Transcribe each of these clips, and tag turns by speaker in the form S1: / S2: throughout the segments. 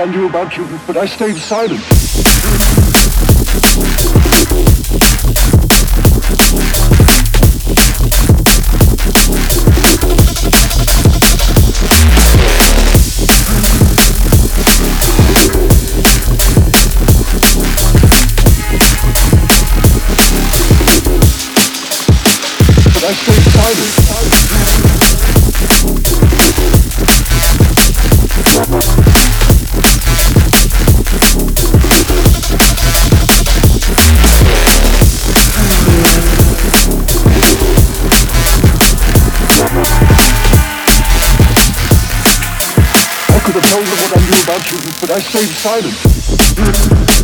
S1: I knew about you, but I stayed silent. I stayed silent.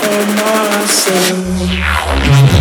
S2: for myself.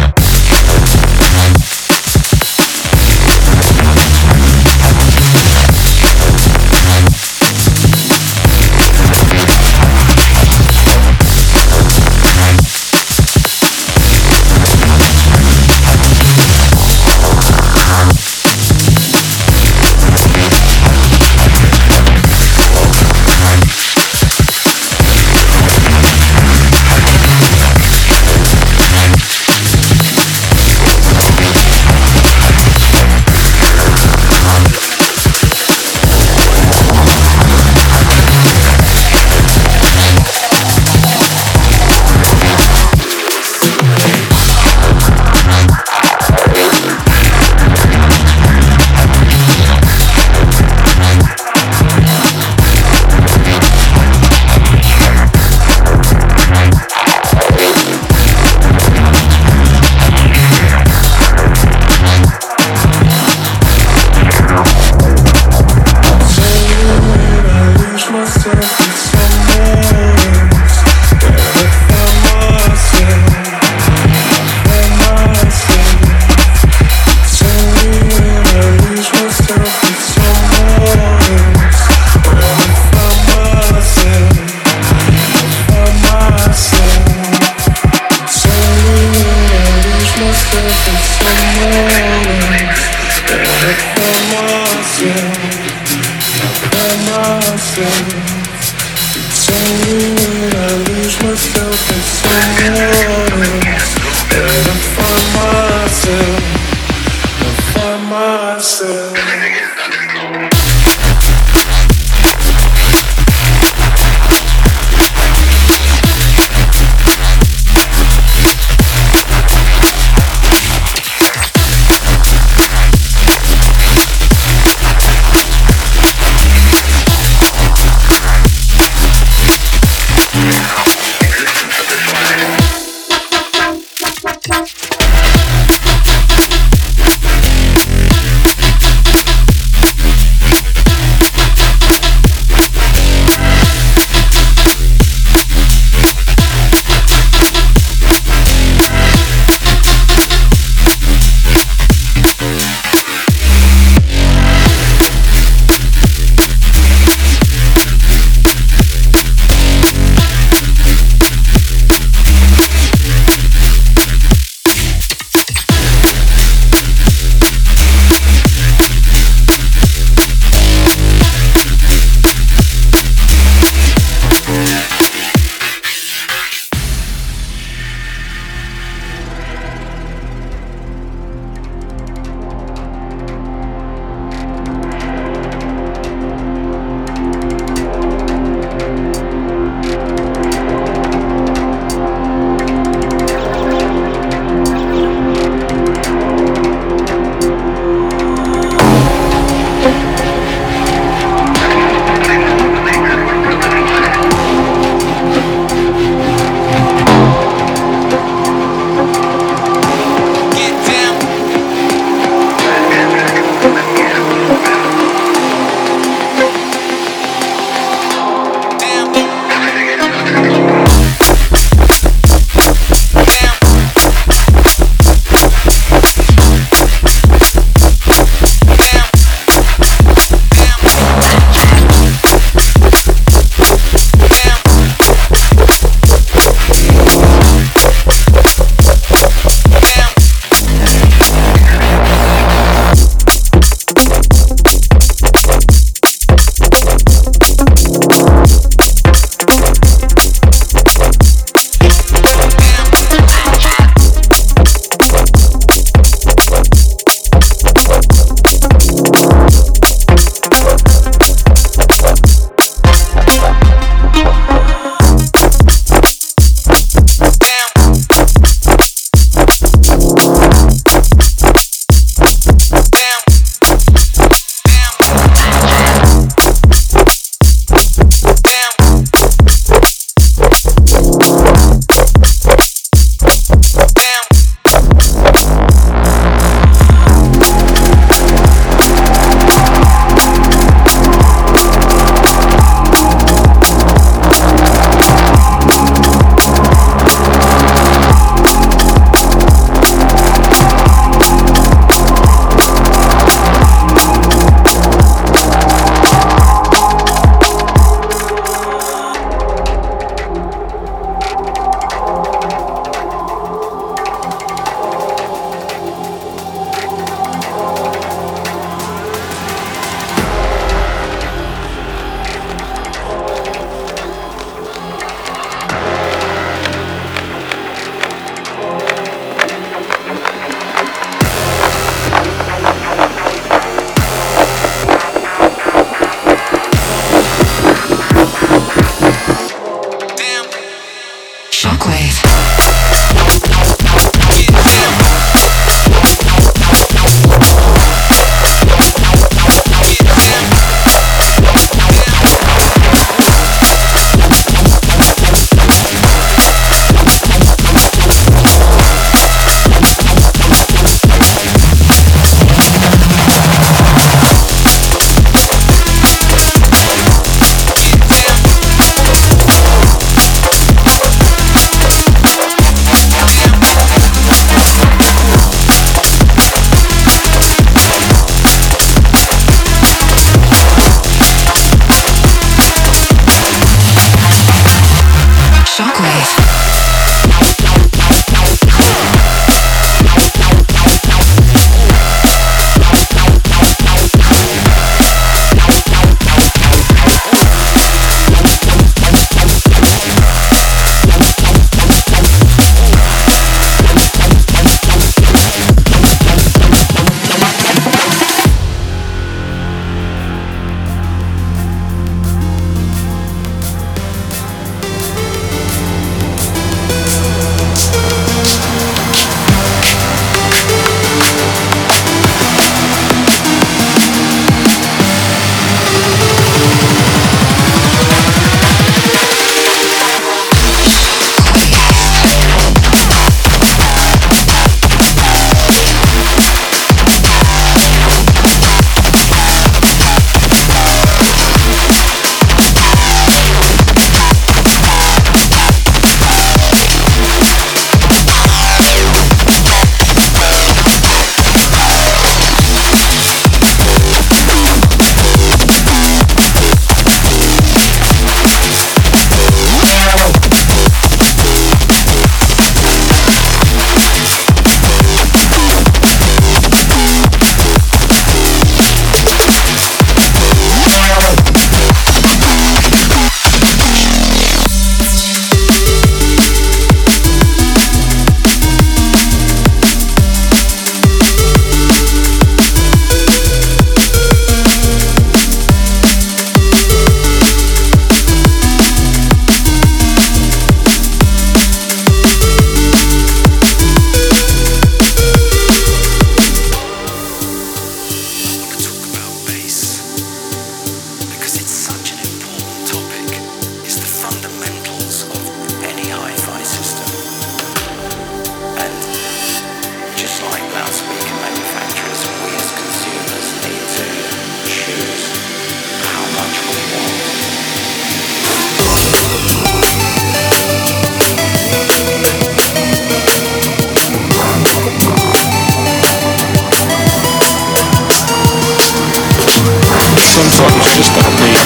S3: Sometimes just beat,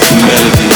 S3: the melody,